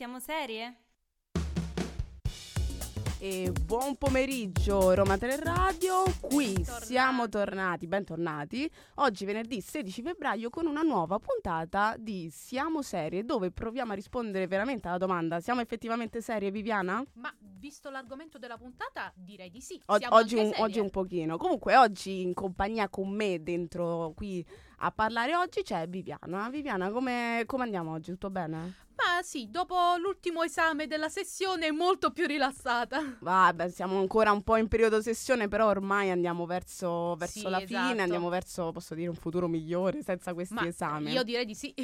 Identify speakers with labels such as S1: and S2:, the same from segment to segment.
S1: Siamo serie?
S2: E buon pomeriggio Roma 3 Radio, qui
S1: Bentornati.
S2: siamo tornati, bentornati, oggi venerdì 16 febbraio con una nuova puntata di Siamo Serie dove proviamo a rispondere veramente alla domanda siamo effettivamente serie Viviana?
S3: Ma visto l'argomento della puntata, direi di sì.
S2: O- oggi, un, oggi un pochino, comunque oggi in compagnia con me dentro qui a parlare oggi c'è Viviana, Viviana come, come andiamo oggi? Tutto bene?
S3: Ma sì, dopo l'ultimo esame della sessione molto più rilassata.
S2: Vabbè, siamo ancora un po' in periodo sessione, però ormai andiamo verso, verso
S3: Sì,
S2: la
S3: esatto.
S2: fine, andiamo verso, posso dire, un futuro migliore senza questi
S3: Ma
S2: esami.
S3: io direi di sì.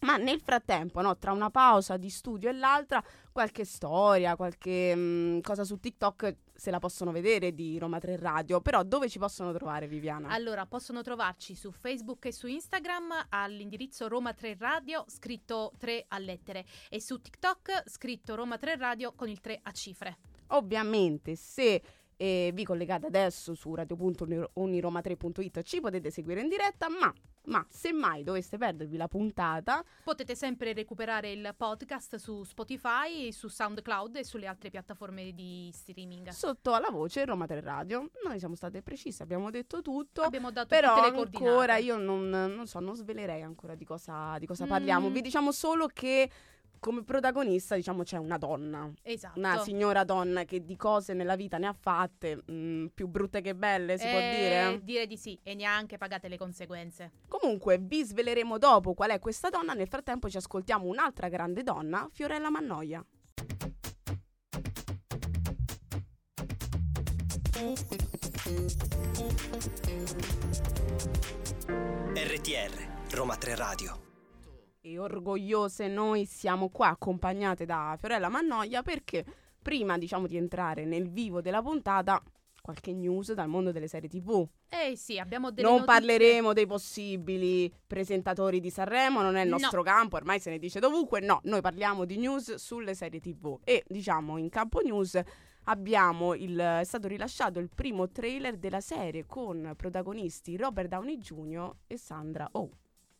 S2: Ma nel frattempo, no, tra una pausa di studio e l'altra, qualche storia, qualche mm, cosa su TikTok se la possono vedere di Roma 3 Radio. Però dove ci possono trovare, Viviana?
S3: Allora, possono trovarci su Facebook e su Instagram all'indirizzo Roma 3 Radio, scritto 3 a lettere, e su TikTok scritto Roma 3 Radio con il 3 a cifre.
S2: Ovviamente, se eh, vi collegate adesso su radio.uniroma3.it ci potete seguire in diretta, ma, ma semmai doveste perdervi la puntata,
S3: Potete sempre recuperare il podcast su Spotify, su SoundCloud e sulle altre piattaforme di streaming.
S2: sotto alla voce Roma 3 Radio. Noi siamo state precise, abbiamo detto tutto.
S3: Abbiamo dato
S2: Però ancora io non, non so, non svelerei ancora di cosa, di cosa parliamo.
S3: Mm.
S2: Vi diciamo solo che come protagonista, diciamo, c'è una donna.
S3: Esatto.
S2: Una signora donna che di cose nella vita ne ha fatte, mm, più brutte che belle, si può
S3: Eh,
S2: dire?
S3: Direi di sì, e neanche pagate le conseguenze.
S2: Comunque, vi sveleremo dopo qual è questa donna. Nel frattempo ci ascoltiamo un'altra grande donna, Fiorella Mannoia.
S4: RTR, Roma 3 Radio.
S2: E orgogliose noi siamo qua accompagnate da Fiorella Mannoia perché prima diciamo di entrare nel vivo della puntata qualche news dal mondo delle serie tv
S3: Eh sì, abbiamo delle
S2: non
S3: notizie-
S2: parleremo dei possibili presentatori di Sanremo non è il
S3: No.
S2: nostro campo ormai se ne dice dovunque no noi parliamo di news sulle serie tv e diciamo in campo news abbiamo il, è stato rilasciato il primo trailer della serie con protagonisti Robert Downey Jr. e Sandra Oh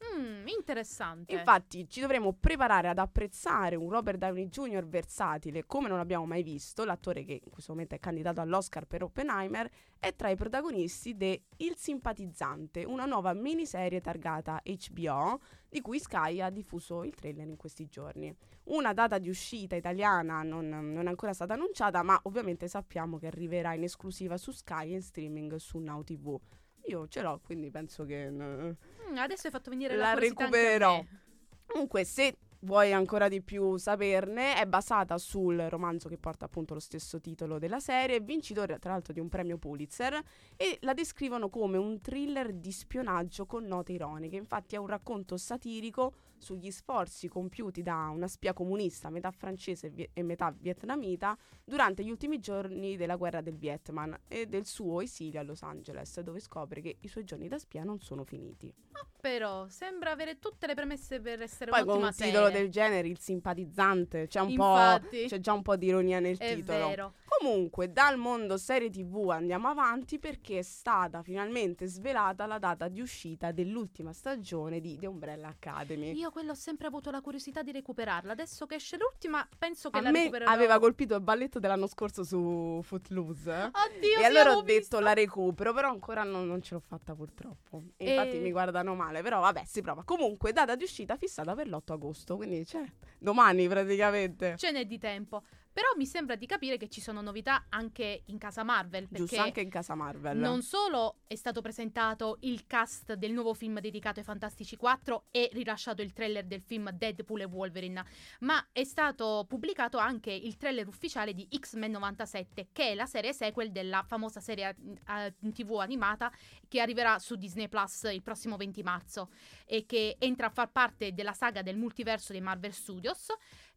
S3: Mm, interessante.
S2: Infatti ci dovremo preparare ad apprezzare un Robert Downey Jr. versatile come non abbiamo mai visto. L'attore che in questo momento è candidato all'Oscar per Oppenheimer è tra i protagonisti de Il Simpatizzante, una nuova miniserie targata HBO di cui Sky ha diffuso il trailer in questi giorni. Una data di uscita italiana non, non è ancora stata annunciata, ma ovviamente sappiamo che arriverà in esclusiva su Sky e in streaming su Now TV. Io ce l'ho, quindi penso che...
S3: Mm, adesso hai fatto venire
S2: La
S3: la,
S2: recupererò. Comunque, se vuoi ancora di più saperne, è basata sul romanzo che porta appunto lo stesso titolo della serie, vincitore tra l'altro di un premio Pulitzer, e la descrivono come un thriller di spionaggio con note ironiche. Infatti è un racconto satirico sugli sforzi compiuti da una spia comunista, metà francese e e metà vietnamita, durante gli ultimi giorni della guerra del Vietnam e del suo esilio a Los Angeles, dove scopre che i suoi giorni da spia non sono finiti.
S3: Però sembra avere tutte le premesse per essere
S2: Poi con
S3: un'ottima
S2: un titolo
S3: serie.
S2: del genere, il simpatizzante, c'è un
S3: Infatti.
S2: po'. C'è già un po' di ironia nel titolo.
S3: vero.
S2: Comunque, dal mondo serie TV andiamo avanti perché è stata finalmente svelata la data di uscita dell'ultima stagione di The Umbrella Academy.
S3: Io quello ho sempre avuto la curiosità di recuperarla. Adesso che esce l'ultima, penso che
S2: A
S3: la
S2: me
S3: recupererò.
S2: aveva colpito il balletto dell'anno scorso su Footloose.
S3: Oddio,
S2: e allora ho detto
S3: visto.
S2: la recupero, però ancora non, non ce l'ho fatta purtroppo. E infatti
S3: E-
S2: mi guardano male, però vabbè, si prova. Comunque, data di uscita fissata per l'8 agosto, quindi c'è domani praticamente.
S3: Ce n'è di tempo. Però mi sembra di capire che ci sono novità anche in casa Marvel.
S2: Giusto, anche in casa Marvel.
S3: non solo è stato presentato il cast del nuovo film dedicato ai Fantastici 4 e rilasciato il trailer del film Deadpool e Wolverine, ma è stato pubblicato anche il trailer ufficiale di X-Men 97, che è la serie sequel della famosa serie eh, in TV animata che arriverà su Disney Plus il prossimo 20 marzo e che entra a far parte della saga del multiverso dei Marvel Studios.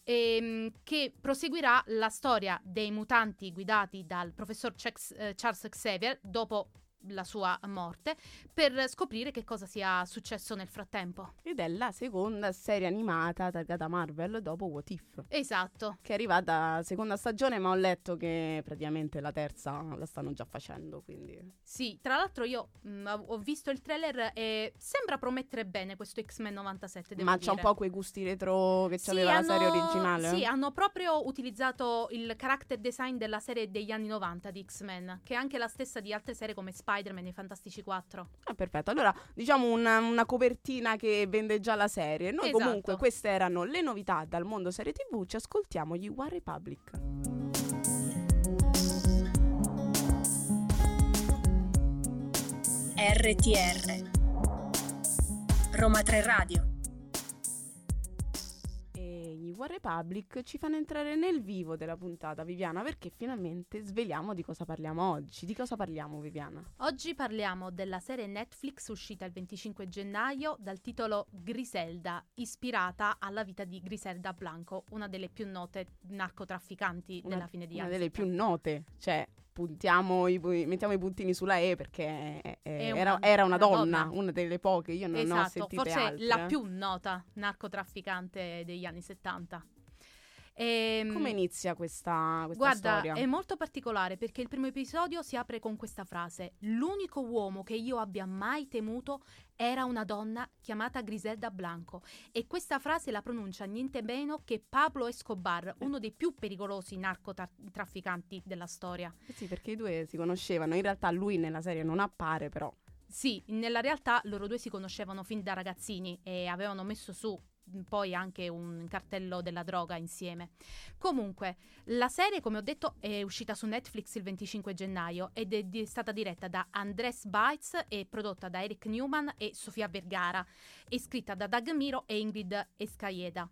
S3: Ehm, che proseguirà la storia dei mutanti guidati dal professor eh, Charles Xavier dopo la sua morte, per scoprire che cosa sia successo nel frattempo.
S2: Ed è la seconda serie animata targata Marvel dopo What If.
S3: Esatto.
S2: Che è arrivata seconda stagione, ma ho letto che praticamente la terza la stanno già facendo, quindi...
S3: Sì, tra l'altro io mh, ho visto il trailer e sembra promettere bene questo X-Men 97, devo
S2: ma c'ha un po' quei gusti retro che
S3: Sì,
S2: c'aveva la serie originale?
S3: Sì, hanno proprio utilizzato il character design della serie degli anni 90 di X-Men, che è anche la stessa di altre serie come Spider-Man e Fantastici 4.
S2: Ah, perfetto. Allora, diciamo una, una copertina che vende già la serie. Noi
S3: Esatto.
S2: comunque queste erano le novità dal mondo serie TV. Ci ascoltiamo gli One Republic.
S1: RTR Roma 3 Radio
S2: Republic ci fanno entrare nel vivo della puntata, Viviana, perché finalmente sveliamo di cosa parliamo oggi. Di cosa parliamo, Viviana?
S3: Oggi parliamo della serie Netflix uscita il 25 gennaio dal titolo Griselda, ispirata alla vita di Griselda Blanco, una delle più note narcotrafficanti
S2: Una-
S3: della fine di
S2: Una
S3: anni.
S2: delle più
S3: 70.
S2: note. Cioè, puntiamo i, mettiamo i puntini sulla E perché eh, era,
S3: una-
S2: era una donna,
S3: donna.
S2: una delle poche. Io non ne ho
S3: Esatto,
S2: sentite
S3: forse
S2: altre.
S3: la più nota narcotrafficante degli anni 70. Ehm,
S2: Come inizia questa, questa
S3: Guarda,
S2: storia?
S3: è molto particolare perché il primo episodio si apre con questa frase: L'unico uomo che io abbia mai temuto era una donna chiamata Griselda Blanco. E questa frase la pronuncia niente meno che Pablo Escobar, uno dei più pericolosi narcotrafficanti della storia.
S2: Eh Sì, perché i due si conoscevano. In realtà lui nella serie non appare, però.
S3: Sì, nella realtà loro due si conoscevano fin da ragazzini e avevano messo su poi anche un cartello della droga insieme. Comunque, la serie, come ho detto, è uscita su Netflix il 25 gennaio ed è di- stata diretta da Andres Bites e prodotta da Eric Newman e Sofia Vergara e scritta da Doug Miro e Ingrid Escaieda.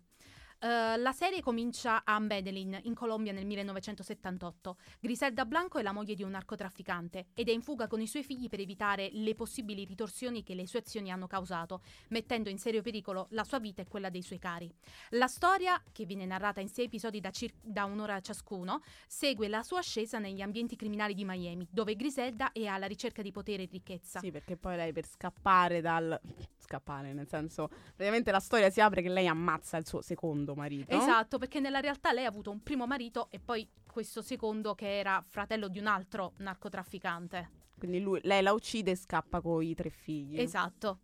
S3: Eh, la serie comincia a Medellin, in Colombia, nel 1978. Griselda Blanco è la moglie di un narcotrafficante ed è in fuga con i suoi figli per evitare le possibili ritorsioni che le sue azioni hanno causato, mettendo in serio pericolo la sua vita e quella dei suoi cari. La storia, che viene narrata in sei episodi da, cir- da un'ora ciascuno, segue la sua ascesa negli ambienti criminali di Miami, dove Griselda è alla ricerca di potere e ricchezza.
S2: Sì, perché poi lei per scappare dal... Scappare, nel senso... Praticamente la storia si apre che lei ammazza il suo secondo marito.
S3: Esatto, perché nella realtà lei ha avuto un primo marito e poi questo secondo che era fratello di un altro narcotrafficante.
S2: Quindi lui, lei la uccide e scappa con i tre figli.
S3: Esatto.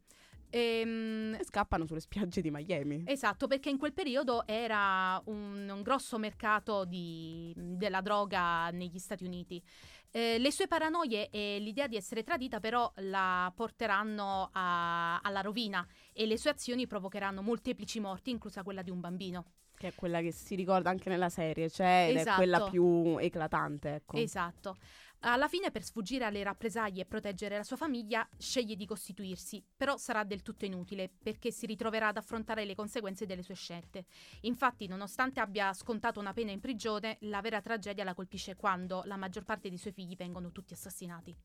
S3: Ehm,
S2: E scappano sulle spiagge di Miami.
S3: Esatto, perché in quel periodo era un, un grosso mercato di- della droga negli Stati Uniti. Eh, le sue paranoie e l'idea di essere tradita però la porteranno a- alla rovina e le sue azioni provocheranno molteplici morti, inclusa quella di un bambino.
S2: Che è quella che si ricorda anche nella serie, cioè ed è
S3: Esatto.
S2: quella più eclatante, ecco.
S3: Esatto. Alla fine, per sfuggire alle rappresaglie e proteggere la sua famiglia, sceglie di costituirsi, però sarà del tutto inutile perché si ritroverà ad affrontare le conseguenze delle sue scelte. Infatti, nonostante abbia scontato una pena in prigione, la vera tragedia la colpisce quando la maggior parte dei suoi figli vengono tutti assassinati.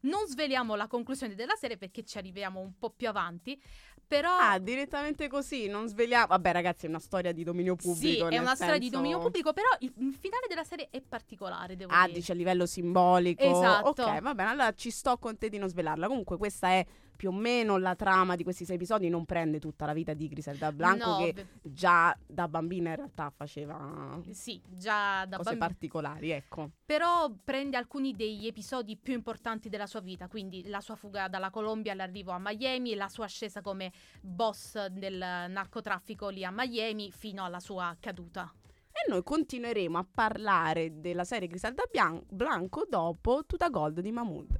S3: Non sveliamo la conclusione della serie perché ci arriviamo un po' più avanti, però
S2: Ah, direttamente così, non svegliamo. Vabbè, ragazzi, è una storia di dominio pubblico.
S3: sì, è una storia di
S2: senso-
S3: dominio pubblico, però il, il finale della serie è particolare, devo
S2: Ah,
S3: dire.
S2: dice a livello simbolico.
S3: Esatto.
S2: Ok, va bene, allora ci sto con te di non svelarla. Comunque, questa è più o meno la trama di questi sei episodi. Non prende tutta la vita di Griselda Blanco,
S3: No,
S2: che già da bambina in realtà faceva
S3: Sì, già da
S2: cose
S3: bambino.
S2: particolari, ecco.
S3: Però prende alcuni degli episodi più importanti della sua vita, quindi la sua fuga dalla Colombia, l'arrivo a Miami, la sua ascesa come boss del narcotraffico lì a Miami fino alla sua caduta.
S2: E noi continueremo a parlare della serie Griselda Bian- Blanco dopo Tuta Gold di Mahmood.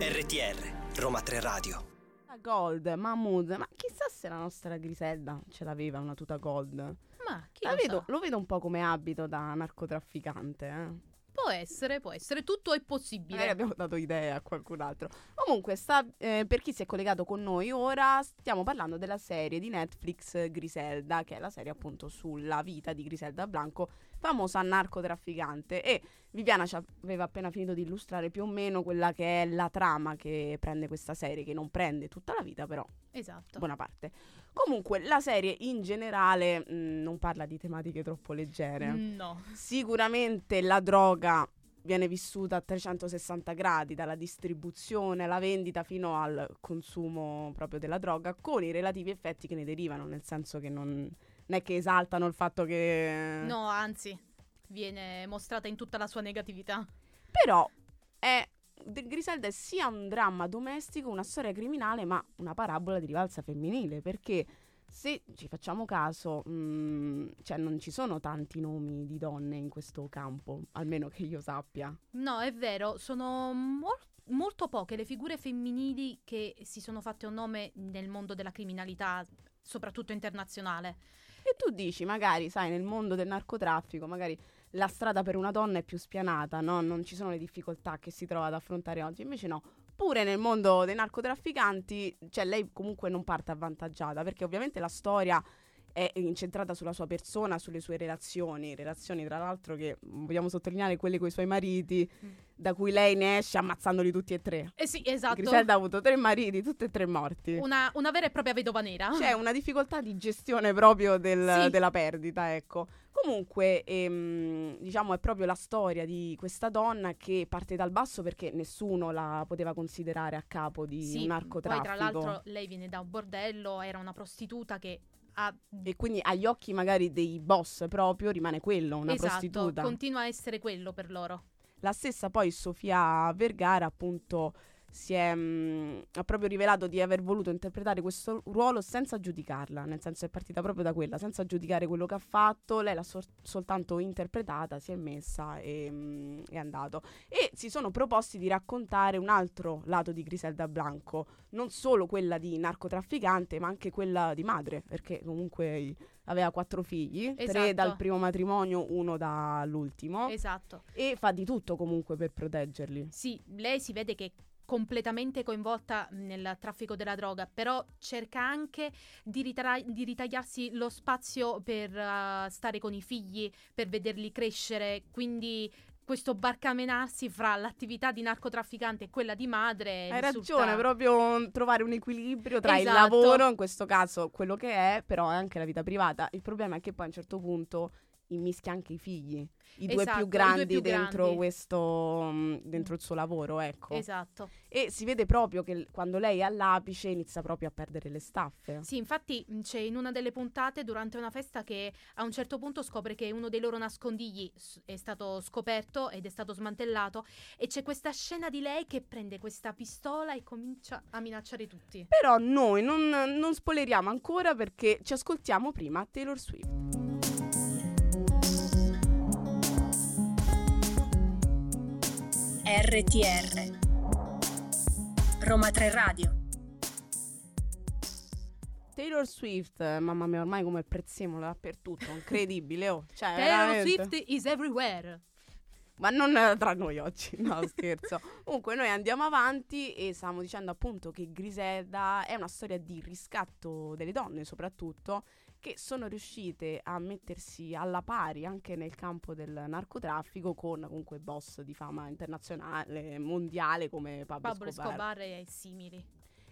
S4: RTR, Roma 3 Radio.
S2: Gold, Mahmood, ma chissà se la nostra Griselda ce l'aveva una tuta gold.
S3: Ma chi
S2: La
S3: lo
S2: vedo- lo vedo un po' come abito da narcotrafficante, eh.
S3: Può essere, può essere, tutto è
S2: Magari
S3: possibile.
S2: abbiamo dato idea a qualcun altro. Comunque, sta, eh, per chi si è collegato con noi ora, stiamo parlando della serie di Netflix Griselda, che è la serie appunto sulla vita di Griselda Blanco, famosa narcotrafficante. E Viviana ci aveva appena finito di illustrare più o meno quella che è la trama che prende questa serie, che non prende tutta la vita, però
S3: Esatto.
S2: buona parte. Comunque, la serie in generale mh, non parla di tematiche troppo leggere.
S3: No.
S2: Sicuramente la droga viene vissuta a 360 gradi, dalla distribuzione alla vendita fino al consumo proprio della droga, con i relativi effetti che ne derivano, nel senso che non, non è che esaltano il fatto che...
S3: No, anzi, viene mostrata in tutta la sua negatività.
S2: Però è... Griselda è sia un dramma domestico, una storia criminale, ma una parabola di rivalsa femminile, perché se ci facciamo caso, mh, cioè non ci sono tanti nomi di donne in questo campo, almeno che io sappia.
S3: No, è vero, sono mol- molto poche le figure femminili che si sono fatte un nome nel mondo della criminalità, soprattutto internazionale.
S2: E tu dici, magari, sai, nel mondo del narcotraffico, magari la strada per una donna è più spianata, no? Non ci sono le difficoltà che si trova ad affrontare oggi. Invece no. Pure nel mondo dei narcotrafficanti, cioè lei comunque non parte avvantaggiata, perché ovviamente la storia è incentrata sulla sua persona, sulle sue relazioni, relazioni tra l'altro che vogliamo sottolineare quelle con i suoi mariti,
S3: Mm.
S2: da cui lei ne esce ammazzandoli tutti e tre.
S3: Eh sì, esatto.
S2: Griselda ha avuto tre mariti, tutti e tre morti.
S3: Una, una vera e propria vedova nera.
S2: C'è una difficoltà di gestione proprio del-
S3: Sì.
S2: della perdita, ecco. Comunque, ehm, diciamo, è proprio la storia di questa donna che parte dal basso perché nessuno la poteva considerare a capo di
S3: Sì,
S2: un
S3: poi
S2: narcotraffico.
S3: tra l'altro lei viene da un bordello, era una prostituta che ha...
S2: E quindi agli occhi magari dei boss proprio rimane quello, una
S3: esatto,
S2: prostituta.
S3: continua a essere quello per loro.
S2: La stessa poi Sofia Vergara appunto si è mh, ha proprio rivelato di aver voluto interpretare questo ruolo senza giudicarla, nel senso è partita proprio da quella, senza giudicare quello che ha fatto, lei l'ha sol- soltanto interpretata, si è messa e mh, è andato. E si sono proposti di raccontare un altro lato di Griselda Blanco, non solo quella di narcotrafficante, ma anche quella di madre, perché comunque aveva quattro figli, tre
S3: Esatto.
S2: dal primo matrimonio, uno dall'ultimo
S3: Esatto.
S2: e fa di tutto comunque per proteggerli.
S3: Sì, lei si vede che completamente coinvolta nel traffico della droga, però cerca anche di, ritara- di ritagliarsi lo spazio per eh, stare con i figli, per vederli crescere, quindi questo barcamenarsi fra l'attività di narcotrafficante e quella di madre
S2: Hai
S3: risulta-
S2: ragione, proprio trovare un equilibrio tra il
S3: Esatto.
S2: lavoro, in questo caso quello che è, però anche la vita privata. Il problema è che poi a un certo punto immischia anche i figli, i due
S3: Esatto,
S2: più
S3: due
S2: grandi
S3: più
S2: dentro
S3: grandi.
S2: questo dentro il suo lavoro, ecco.
S3: Esatto.
S2: E si vede proprio che quando lei è all'apice inizia proprio a perdere le staffe.
S3: Sì, infatti c'è in una delle puntate durante una festa che a un certo punto scopre che uno dei loro nascondigli è stato scoperto ed è stato smantellato e c'è questa scena di lei che prende questa pistola e comincia a minacciare tutti.
S2: Però noi non, non spoileriamo ancora perché ci ascoltiamo prima Taylor Swift.
S1: RTR Roma 3 Radio
S2: Taylor Swift, eh, mamma mia, ormai come il prezzemolo dappertutto, incredibile, oh. Cioè,
S3: Taylor
S2: veramente.
S3: Swift is everywhere.
S2: Ma non eh, tra noi oggi, no scherzo. Comunque noi andiamo avanti e stavamo dicendo appunto che Griselda è una storia di riscatto delle donne soprattutto che sono riuscite a mettersi alla pari anche nel campo del narcotraffico con comunque boss di fama internazionale, mondiale come Pablo,
S3: Pablo
S2: Escobar.
S3: Escobar e simili.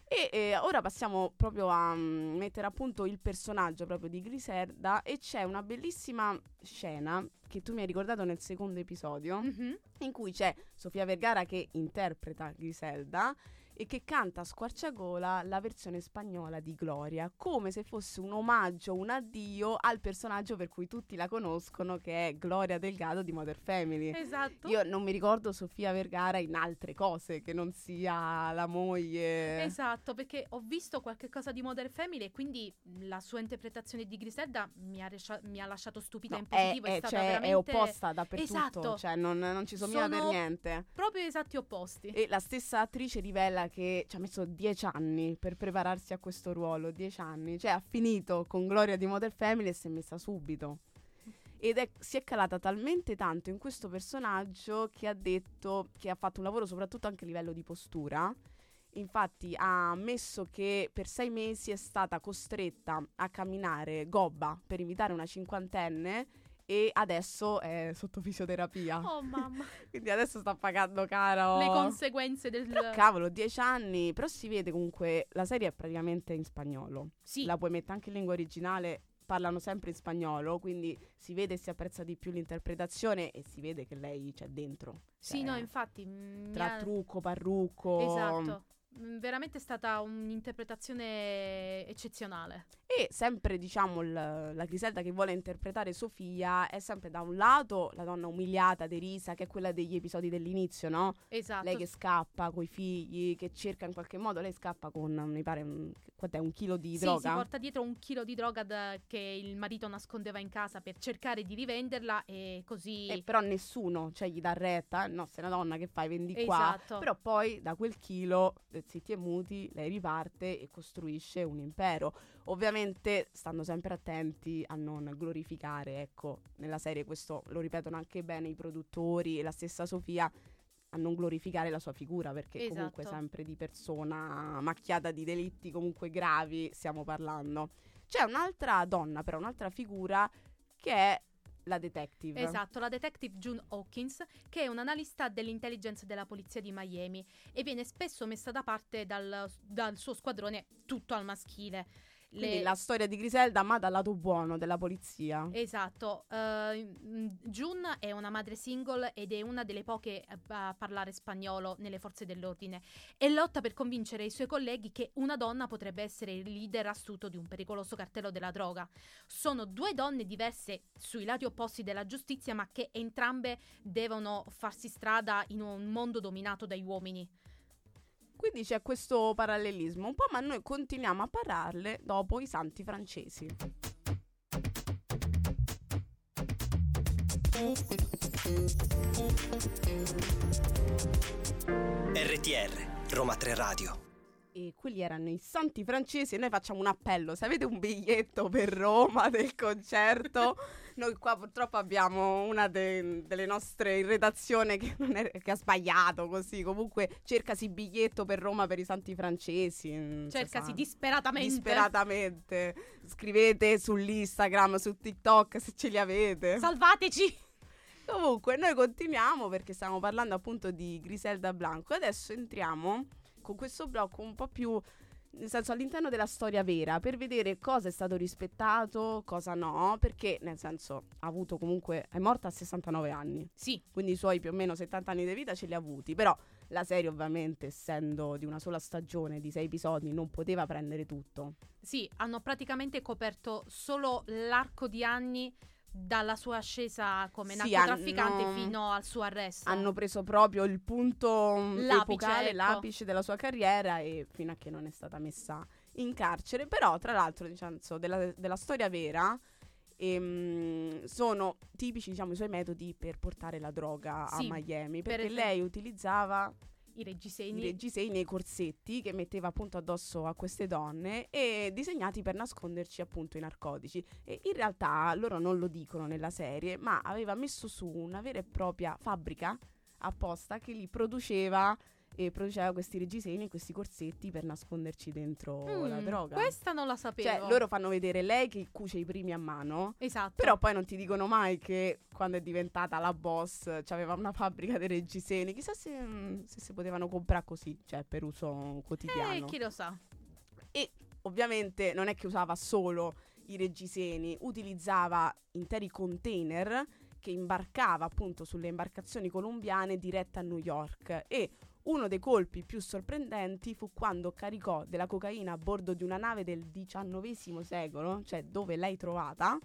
S2: E eh, ora passiamo proprio a mm, mettere a punto il personaggio proprio di Griselda e c'è una bellissima scena che tu mi hai ricordato nel secondo episodio
S3: Mhm.
S2: in cui c'è Sofia Vergara che interpreta Griselda e che canta a squarciagola la versione spagnola di Gloria, come se fosse un omaggio, un addio al personaggio per cui tutti la conoscono, che è Gloria Delgado di Modern Family.
S3: Esatto.
S2: Io non mi ricordo Sofia Vergara in altre cose che non sia la moglie.
S3: Esatto, perché ho visto qualche cosa di Modern Family e quindi la sua interpretazione di Griselda mi ha, rescia- mi ha lasciato stupida
S2: No,
S3: in positivo. È,
S2: è,
S3: stata
S2: cioè, è
S3: veramente
S2: opposta dappertutto,
S3: Esatto.
S2: cioè non, non ci somiglia per
S3: Sono
S2: niente.
S3: proprio esatti opposti.
S2: E la stessa attrice rivela che ci ha messo dieci anni per prepararsi a questo ruolo, dieci anni, cioè ha finito con Gloria di Model Family e si è messa subito. Ed è- si è calata talmente tanto in questo personaggio che ha detto che ha fatto un lavoro soprattutto anche a livello di postura. Infatti ha ammesso che per sei mesi è stata costretta a camminare gobba per imitare una cinquantenne e adesso è sotto fisioterapia.
S3: Oh mamma,
S2: Quindi adesso sta pagando caro.
S3: le conseguenze del...
S2: Però cavolo, dieci anni, però si vede comunque, la serie è praticamente in spagnolo.
S3: Sì,
S2: La puoi mettere anche in lingua originale, parlano sempre in spagnolo, quindi si vede e si apprezza di più l'interpretazione e si vede che lei c'è dentro.
S3: sì,
S2: Cioè,
S3: no, infatti... mm, mi
S2: Tra trucco, parrucco.
S3: Esatto. Mm, Veramente è stata un'interpretazione eccezionale.
S2: E sempre, diciamo, il- la Griselda che vuole interpretare Sofia è sempre da un lato la donna umiliata, derisa, che è quella degli episodi dell'inizio, no?
S3: Esatto.
S2: Lei che scappa coi figli, che cerca in qualche modo, lei scappa con, mi pare, un, quant'è, un chilo di
S3: Sì,
S2: droga.
S3: si porta dietro un chilo di droga da- che il marito nascondeva in casa per cercare di rivenderla e così...
S2: E però nessuno, cioè, gli dà retta, no, sei una donna che fai, vendi qua.
S3: esatto.
S2: Però poi da quel chilo, eh, zitti e muti, lei riparte e costruisce un impero. Ovviamente stando sempre attenti a non glorificare, ecco, nella serie questo lo ripetono anche bene i produttori e la stessa Sofia, a non glorificare la sua figura, perché comunque
S3: Esatto.
S2: sempre di persona macchiata di delitti comunque gravi stiamo parlando. C'è un'altra donna, però un'altra figura che è la detective.
S3: Esatto, la detective June Hawkins, che è un'analista dell'intelligence della polizia di Miami e viene spesso messa da parte dal, dal suo squadrone tutto al maschile.
S2: Quindi
S3: Le-
S2: la storia di Griselda, ma dal lato buono della polizia.
S3: Esatto, mm, June è una madre single ed è una delle poche a parlare spagnolo nelle forze dell'ordine e lotta per convincere i suoi colleghi che una donna potrebbe essere il leader astuto di un pericoloso cartello della droga. Sono due donne diverse sui lati opposti della giustizia ma che entrambe devono farsi strada in un mondo dominato dagli uomini.
S2: Quindi c'è questo parallelismo un po', ma noi continuiamo a parlarle dopo i santi francesi.
S4: RTR, Roma 3 Radio.
S2: E quelli erano i santi francesi e noi facciamo un appello. Se avete un biglietto per Roma del concerto, noi qua purtroppo abbiamo una de- delle nostre in redazione che, è- che ha sbagliato così. Comunque cercasi biglietto per Roma per i santi francesi. non si
S3: Cercasi disperatamente.
S2: disperatamente. Scrivete sull'Instagram, su TikTok se ce li avete.
S3: Salvateci!
S2: Comunque, noi continuiamo perché stiamo parlando appunto di Griselda Blanco. Adesso entriamo con questo blocco un po' più. Nel senso, all'interno della storia vera, per vedere cosa è stato rispettato, cosa no, perché nel senso ha avuto comunque, è morta a 69 anni,
S3: Sì,
S2: quindi i suoi più o meno 70 anni di vita ce li ha avuti, però la serie ovviamente essendo di una sola stagione, di sei episodi, non poteva prendere tutto.
S3: Sì, hanno praticamente coperto solo l'arco di anni dalla sua ascesa come
S2: Sì,
S3: narcotrafficante
S2: hanno-
S3: fino al suo arresto.
S2: hanno preso proprio il punto
S3: L'apice,
S2: epocale,
S3: ecco.
S2: l'apice della sua carriera e fino a che non è stata messa in carcere. Però, tra l'altro, diciamo, della, della storia vera, ehm, sono tipici diciamo, i suoi metodi per portare la droga
S3: Sì,
S2: a Miami.
S3: per
S2: Perché
S3: esempio-
S2: lei utilizzava
S3: I reggiseni.
S2: i reggiseni e corsetti che metteva appunto addosso a queste donne e disegnati per nasconderci appunto i narcotici. E in realtà loro non lo dicono nella serie, ma aveva messo su una vera e propria fabbrica apposta che li produceva e produceva questi reggiseni e questi corsetti per nasconderci dentro la
S3: Mm,
S2: droga.
S3: Questa non la sapevo.
S2: Cioè, loro fanno vedere lei che cuce i primi a mano.
S3: Esatto.
S2: Però poi non ti dicono mai che quando è diventata la boss aveva una fabbrica di reggiseni. Chissà se, mm, se si potevano comprare così, cioè per uso quotidiano.
S3: Eh, chi lo sa.
S2: Ovviamente non è che usava solo i reggiseni, utilizzava interi container che imbarcava appunto sulle imbarcazioni colombiane dirette a New York e uno dei colpi più sorprendenti fu quando caricò della cocaina a bordo di una nave del XIX secolo, cioè dove l'hai trovata,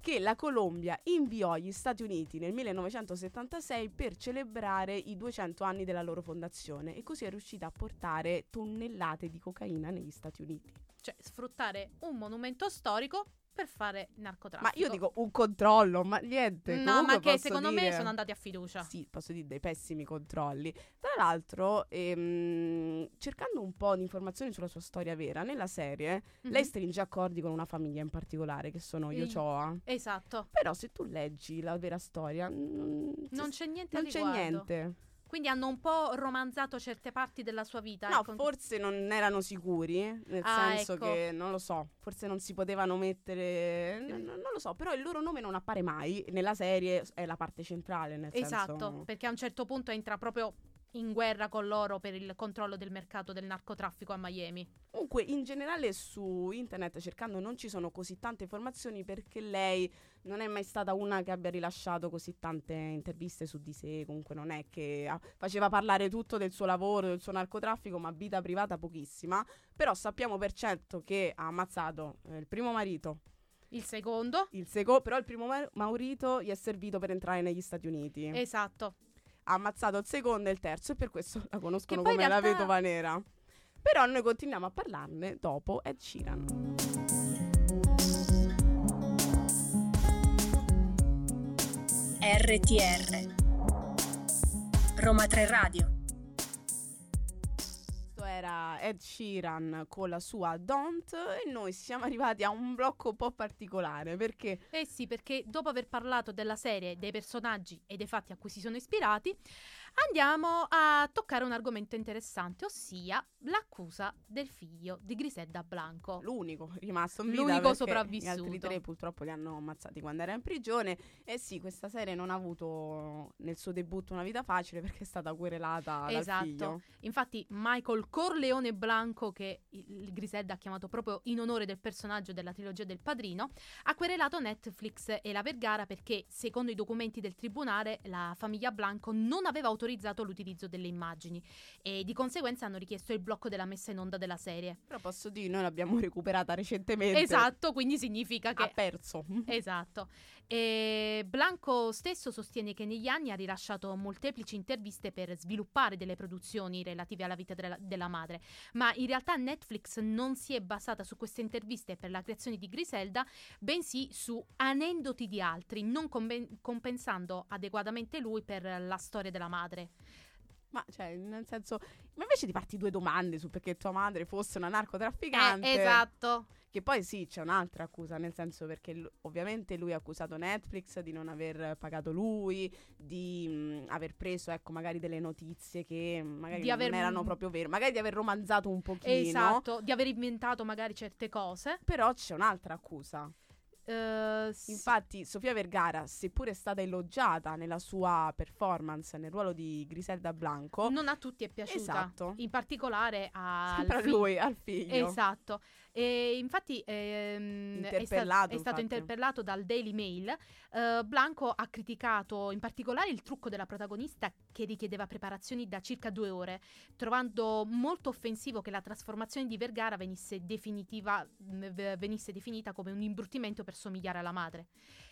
S2: che la Colombia inviò agli Stati Uniti nel 1976 per celebrare i 200 anni della loro fondazione e così è riuscita a portare tonnellate di cocaina negli Stati Uniti.
S3: Cioè, sfruttare un monumento storico per fare
S2: Ma
S3: narcotraffico.
S2: io dico un controllo, ma niente.
S3: No, ma che secondo me
S2: dire-
S3: sono andati a fiducia.
S2: Sì, posso dire dei pessimi controlli. Tra l'altro, ehm, cercando un po' di informazioni sulla sua storia vera, nella serie
S3: Mhm.
S2: lei stringe accordi con una famiglia in particolare, che sono gli
S3: I-
S2: Ochoa.
S3: Esatto.
S2: Però se tu leggi la vera storia,
S3: Non c'è niente
S2: non c'è
S3: riguardo.
S2: niente.
S3: Quindi hanno un po' romanzato certe parti della sua vita.
S2: No,
S3: ecco.
S2: forse non erano sicuri, nel
S3: Ah,
S2: senso
S3: ecco.
S2: che non lo so, forse non si potevano mettere, n- non lo so, però il loro nome non appare mai nella serie, è la parte centrale, nel
S3: Esatto,
S2: senso
S3: perché a un certo punto entra proprio in guerra con loro per il controllo del mercato del narcotraffico a Miami.
S2: Comunque, in generale su internet cercando non ci sono così tante informazioni perché lei non è mai stata una che abbia rilasciato così tante interviste su di sé, comunque non è che ah, faceva parlare tutto del suo lavoro, del suo narcotraffico, ma vita privata pochissima, però sappiamo per certo che ha ammazzato eh, il primo marito,
S3: Il secondo,
S2: il secondo, però il primo marito gli è servito per entrare negli Stati Uniti.
S3: esatto.
S2: Ha ammazzato il secondo e il terzo e per questo la conoscono come
S3: in
S2: la
S3: realtà-
S2: vedova nera. Però noi continuiamo a parlarne dopo Ed Sheeran.
S1: RTR Roma 3 Radio
S2: Ed Sheeran con la sua Don't e noi siamo arrivati a un blocco un po' particolare perché
S3: Eh sì, perché dopo aver parlato della serie, dei personaggi e dei fatti a cui si sono ispirati, andiamo a toccare un argomento interessante, ossia l'accusa del figlio di Griselda Blanco.
S2: l'unico rimasto in vita
S3: L'unico sopravvissuto.
S2: Gli altri tre purtroppo li hanno ammazzati quando era in prigione e sì, questa serie non ha avuto nel suo debutto una vita facile perché è stata querelata dal
S3: Esatto. Infatti Michael Corleone Blanco, che il il Griselda ha chiamato proprio in onore del personaggio della trilogia del Padrino, ha querelato Netflix e la Vergara perché, secondo i documenti del tribunale, la famiglia Blanco non aveva autorizzato l'utilizzo delle immagini e di conseguenza hanno richiesto il blocco della messa in onda della serie.
S2: Però posso dire, noi l'abbiamo recuperata recentemente.
S3: Esatto, quindi significa
S2: Ha
S3: che
S2: perso.
S3: Esatto. E Blanco stesso sostiene che negli anni ha rilasciato molteplici interviste per sviluppare delle produzioni relative alla vita della, della madre, ma in realtà Netflix non si è basata su queste interviste per la creazione di Griselda, bensì su aneddoti di altri, non compen- compensando adeguatamente lui per la storia della madre.
S2: Ma cioè, nel senso, ma invece di farti due domande su perché tua madre fosse una narcotrafficante.
S3: Eh, esatto.
S2: Che poi sì, c'è un'altra accusa, nel senso perché lu- ovviamente lui ha accusato Netflix di non aver pagato lui, di mh, aver preso, ecco, magari delle notizie che magari
S3: Di
S2: non
S3: aver-
S2: erano proprio vere, magari di aver romanzato un pochino.
S3: Esatto, di aver inventato magari certe cose.
S2: Però c'è un'altra accusa.
S3: Eh, sì.
S2: Infatti, Sofia Vergara, seppur è stata elogiata nella sua performance nel ruolo di Griselda Blanco,
S3: non a tutti è piaciuta.
S2: Esatto.
S3: In particolare a
S2: lui, al figlio.
S3: Esatto. E infatti ehm, è, sta- è stato interpellato dal Daily Mail. Eh, Blanco ha criticato in particolare il trucco della protagonista che richiedeva preparazioni da circa due ore, trovando molto offensivo che la trasformazione di Vergara venisse, v- venisse definita come un imbruttimento per somigliare alla madre.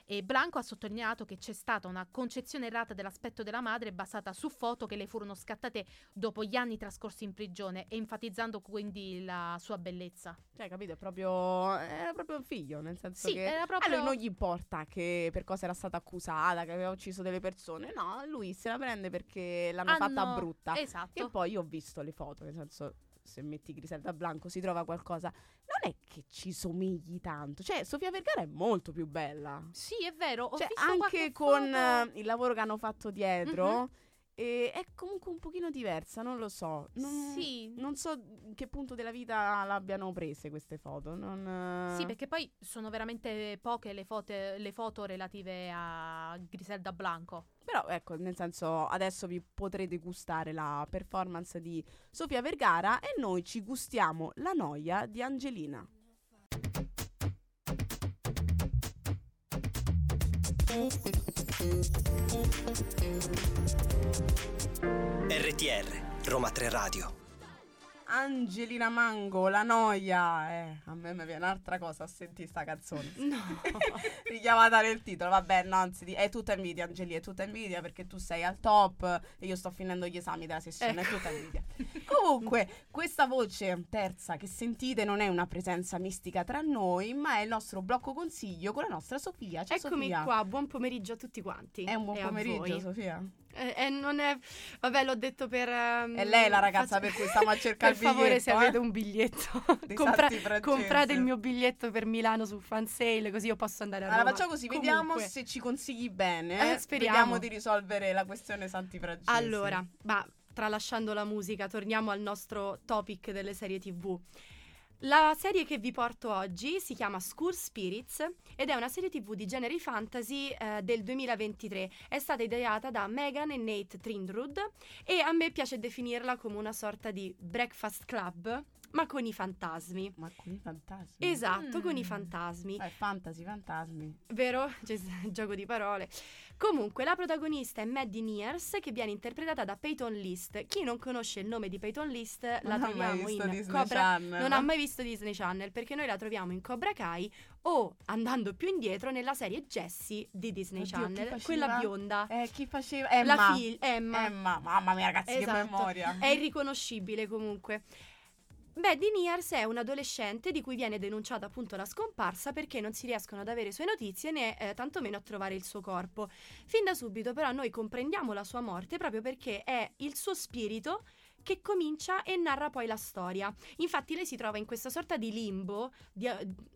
S3: E Blanco ha sottolineato che c'è stata una concezione errata dell'aspetto della madre basata su foto che le furono scattate dopo gli anni trascorsi in prigione, enfatizzando quindi la sua bellezza.
S2: Cioè, capito? È proprio, era proprio un figlio, nel senso
S3: Sì,
S2: che
S3: era
S2: a
S3: proprio...
S2: lui non gli importa che per cosa era stata accusata, che aveva ucciso delle persone. No, lui se la prende perché l'hanno fatta
S3: hanno-
S2: brutta.
S3: Esatto.
S2: E poi io ho visto le foto, nel senso, se metti Griselda Blanco si trova qualcosa. Non è che ci somigli tanto. Cioè, Sofia Vergara è molto più bella.
S3: Sì, è vero. Ho
S2: Cioè, anche con
S3: foto.
S2: eh, il lavoro che hanno fatto dietro,
S3: Mhm.
S2: E è comunque un pochino diversa, non lo so. Non,
S3: Sì.
S2: non so in che punto della vita l'abbiano prese queste foto. Non, eh,
S3: Sì, perché poi sono veramente poche le foto, le foto relative a Griselda Blanco.
S2: Però ecco, nel senso, adesso vi potrete gustare la performance di Sofia Vergara e noi ci gustiamo la noia di Angelina.
S4: RTR Roma 3 Radio.
S2: Angelina Mango, la noia. Eh, a me mi viene un'altra cosa a sentire sta canzone.
S3: No.
S2: Richiamata nel titolo, vabbè, no, anzi, è tutta invidia, Angeli, è tutta invidia perché tu sei al top e io sto finendo gli esami della sessione,
S3: Ecco.
S2: è tutta invidia. Comunque, questa voce terza che sentite non è una presenza mistica tra noi, ma è il nostro blocco consiglio con la nostra Sofia. Ciao
S5: Eccomi
S2: Sofia.
S5: qua, buon pomeriggio a tutti quanti.
S2: È un buon
S5: e
S2: pomeriggio. Sofia.
S5: Eh, eh, non è... Vabbè, l'ho detto per... ehm,
S2: È lei la ragazza
S5: faccio-
S2: per cui stiamo a cercare
S5: Per
S2: il
S5: favore, se
S2: biglietto, eh?
S5: avete un biglietto, compra- comprate il mio biglietto per Milano su fan sale, così io posso andare a Roma.
S2: Allora facciamo così, vediamo
S5: Comunque.
S2: se ci consigli bene.
S5: Eh, speriamo.
S2: Vediamo di risolvere la questione Santi Francesi.
S5: Allora, ma tralasciando la musica, torniamo al nostro topic delle serie TV. La serie che vi porto oggi si chiama School Spirits ed è una serie TV di generi fantasy eh, del 2023. È stata ideata da Megan e Nate Trindrud e a me piace definirla come una sorta di breakfast club, ma con i fantasmi.
S2: Ma con i fantasmi.
S5: Esatto, con i
S3: Mm.
S5: fantasmi.
S2: Eh, fantasy, fantasmi.
S5: Vero? Cioè, gioco di parole. Comunque, la protagonista è Maddie Nears, che viene interpretata da Peyton List. Chi non conosce il nome di Peyton List, la
S2: Non
S5: troviamo in
S2: Disney
S5: Cobra
S2: Channel.
S5: Non ha mai visto Disney Channel, perché noi la troviamo in Cobra Kai o, andando più indietro, nella serie Jessie di Disney
S2: Oddio,
S5: Channel, quella bionda.
S2: Eh, chi faceva? Emma.
S5: La figlia, Emma.
S2: Emma. Mamma mia, ragazzi, che
S5: Esatto.
S2: memoria.
S5: È irriconoscibile comunque. Maddie Nears è un adolescente di cui viene denunciata appunto la scomparsa perché non si riescono ad avere sue notizie né eh, tantomeno a trovare il suo corpo. Fin da subito però noi comprendiamo la sua morte proprio perché è il suo spirito che comincia e narra poi la storia. Infatti lei si trova in questa sorta di limbo, di-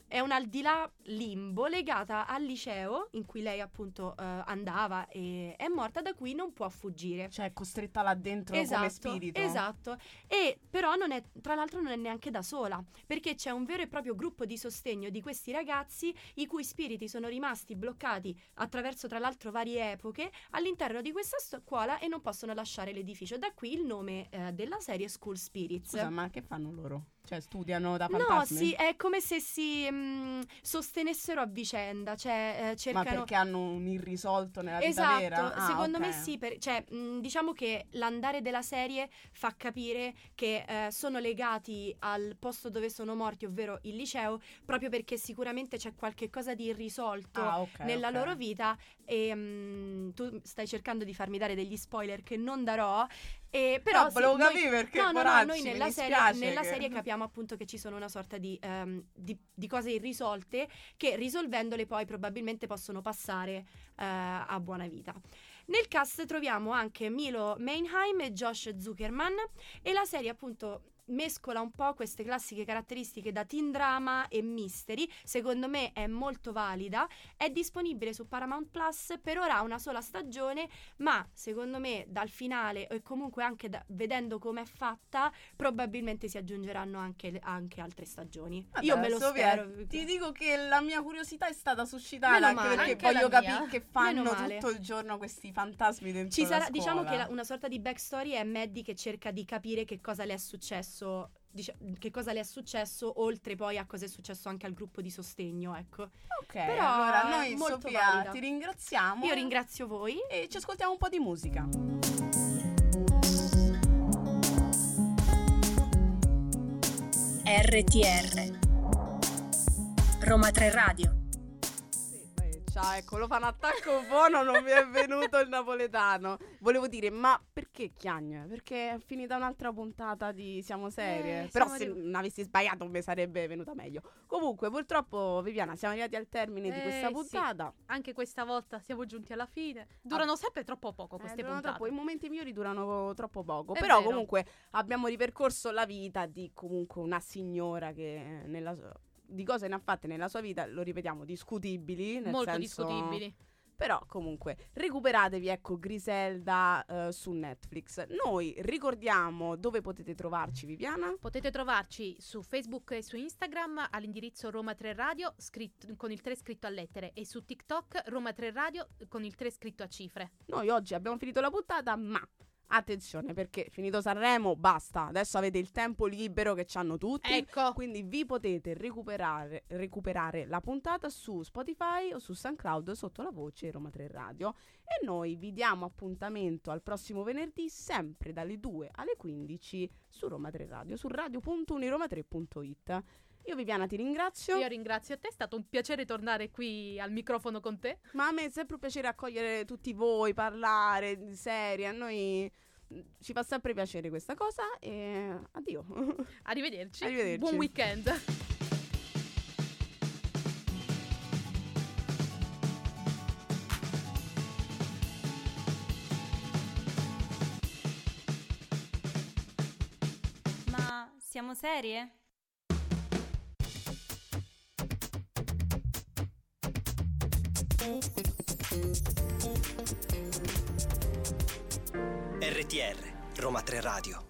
S5: è un al di là limbo legata al liceo in cui lei appunto eh, andava e è morta da cui non può fuggire.
S2: Cioè, è costretta là dentro come spirito.
S5: Esatto. E però non è, tra l'altro non è neanche da sola, perché c'è un vero e proprio gruppo di sostegno di questi ragazzi i cui spiriti sono rimasti bloccati attraverso tra l'altro varie epoche all'interno di questa scuola e non possono lasciare l'edificio. Da qui il nome eh, della serie School Spirits.
S2: Scusa, ma che fanno loro? Cioè, studiano da
S5: No,
S2: fantasmi?
S5: sì, è come se si mm, sostenessero a vicenda, cioè eh,
S2: Ma
S5: cercano...
S2: perché hanno un irrisolto nella vita
S5: Esatto,
S2: vera? Ah,
S5: secondo
S2: ok.
S5: me sì, per- cioè, mh, diciamo che l'andare della serie fa capire che eh, sono legati al posto dove sono morti, ovvero il liceo, proprio perché sicuramente c'è qualche cosa di irrisolto
S2: Ah, ok,
S5: nella
S2: ok.
S5: loro vita e mh, tu stai cercando di farmi dare degli spoiler che non darò, e, però
S2: No,
S5: sì,
S2: volevo
S5: noi-
S2: capire perché,
S5: No, no, no, noi nella serie, nella
S2: che-
S5: serie capiamo appunto che ci sono una sorta di, ehm, di- di cose irrisolte che risolvendole poi probabilmente possono passare eh, a buona vita. Nel cast troviamo anche Milo Mainheim e Josh Zuckerman e la serie appunto mescola un po' queste classiche caratteristiche da teen drama e mystery, secondo me è molto valida, è disponibile su Paramount Plus, per ora ha una sola stagione, ma secondo me dal finale e comunque anche da- vedendo com'è fatta, probabilmente si aggiungeranno anche, anche altre stagioni.
S2: Vabbè,
S5: Io me lo spero.
S2: via, Ti dico che la mia curiosità è stata suscitata anche perché
S3: Anche
S2: voglio capire che fanno tutto il giorno questi fantasmi dentro
S5: Ci
S2: la
S5: sarà, diciamo che la- una sorta di backstory è Maddie che cerca di capire che cosa le è successo. Dicia- che cosa le è successo oltre poi a cosa è successo anche al gruppo di sostegno ecco
S2: Ok,
S5: Però
S2: allora noi
S5: molto
S2: Sofia
S5: valida.
S2: ti ringraziamo.
S5: io ringrazio voi
S2: e ci ascoltiamo un po' di musica.
S1: RTR Roma 3 Radio
S2: Eh, Ciao, ecco, lo fa un attacco buono, non mi è venuto il napoletano. Volevo dire, ma perché Chiagna? Perché è finita un'altra puntata di Siamo Serie.
S5: Eh,
S2: Però
S5: siamo
S2: se
S5: arri-
S2: non avessi sbagliato mi sarebbe venuta meglio. Comunque, purtroppo, Viviana, siamo arrivati al termine di
S3: Eh,
S2: questa
S3: sì.
S2: puntata.
S3: Anche questa volta siamo giunti alla fine. Durano sempre troppo poco
S2: Eh,
S3: queste
S2: durano
S3: puntate.
S2: troppo, I momenti migliori durano troppo poco.
S3: È
S2: Però
S3: vero.
S2: comunque abbiamo ripercorso la vita di comunque una signora che nella sua- di cose ne ha fatte nella sua vita, lo ripetiamo, discutibili. Nel
S3: Molto
S2: senso-
S3: discutibili.
S2: Però comunque recuperatevi ecco Griselda eh, su Netflix. Noi ricordiamo dove potete trovarci Viviana.
S3: Potete trovarci su Facebook e su Instagram all'indirizzo Roma 3 Radio scritto- con il 3 scritto a lettere e su TikTok Roma 3 Radio con il 3 scritto a cifre.
S2: Noi oggi abbiamo finito la puntata, ma attenzione perché finito Sanremo basta. Adesso avete il tempo libero che ci hanno tutti.
S3: Ecco,
S2: Quindi vi potete recuperare, recuperare la puntata su Spotify o su SoundCloud sotto la voce Roma 3 Radio. E noi vi diamo appuntamento al prossimo venerdì, sempre dalle 2 alle 15 su Roma 3 Radio, su radio.uniroma3.it. Io Viviana ti ringrazio.
S3: Io ringrazio te, è stato un piacere tornare qui al microfono con te.
S2: Ma a me è sempre un piacere accogliere tutti voi, parlare di serie, a noi mm, ci fa sempre piacere questa cosa e addio.
S3: Arrivederci.
S2: Arrivederci.
S3: Buon weekend.
S6: Ma siamo serie?
S4: RTR, Roma 3 Radio.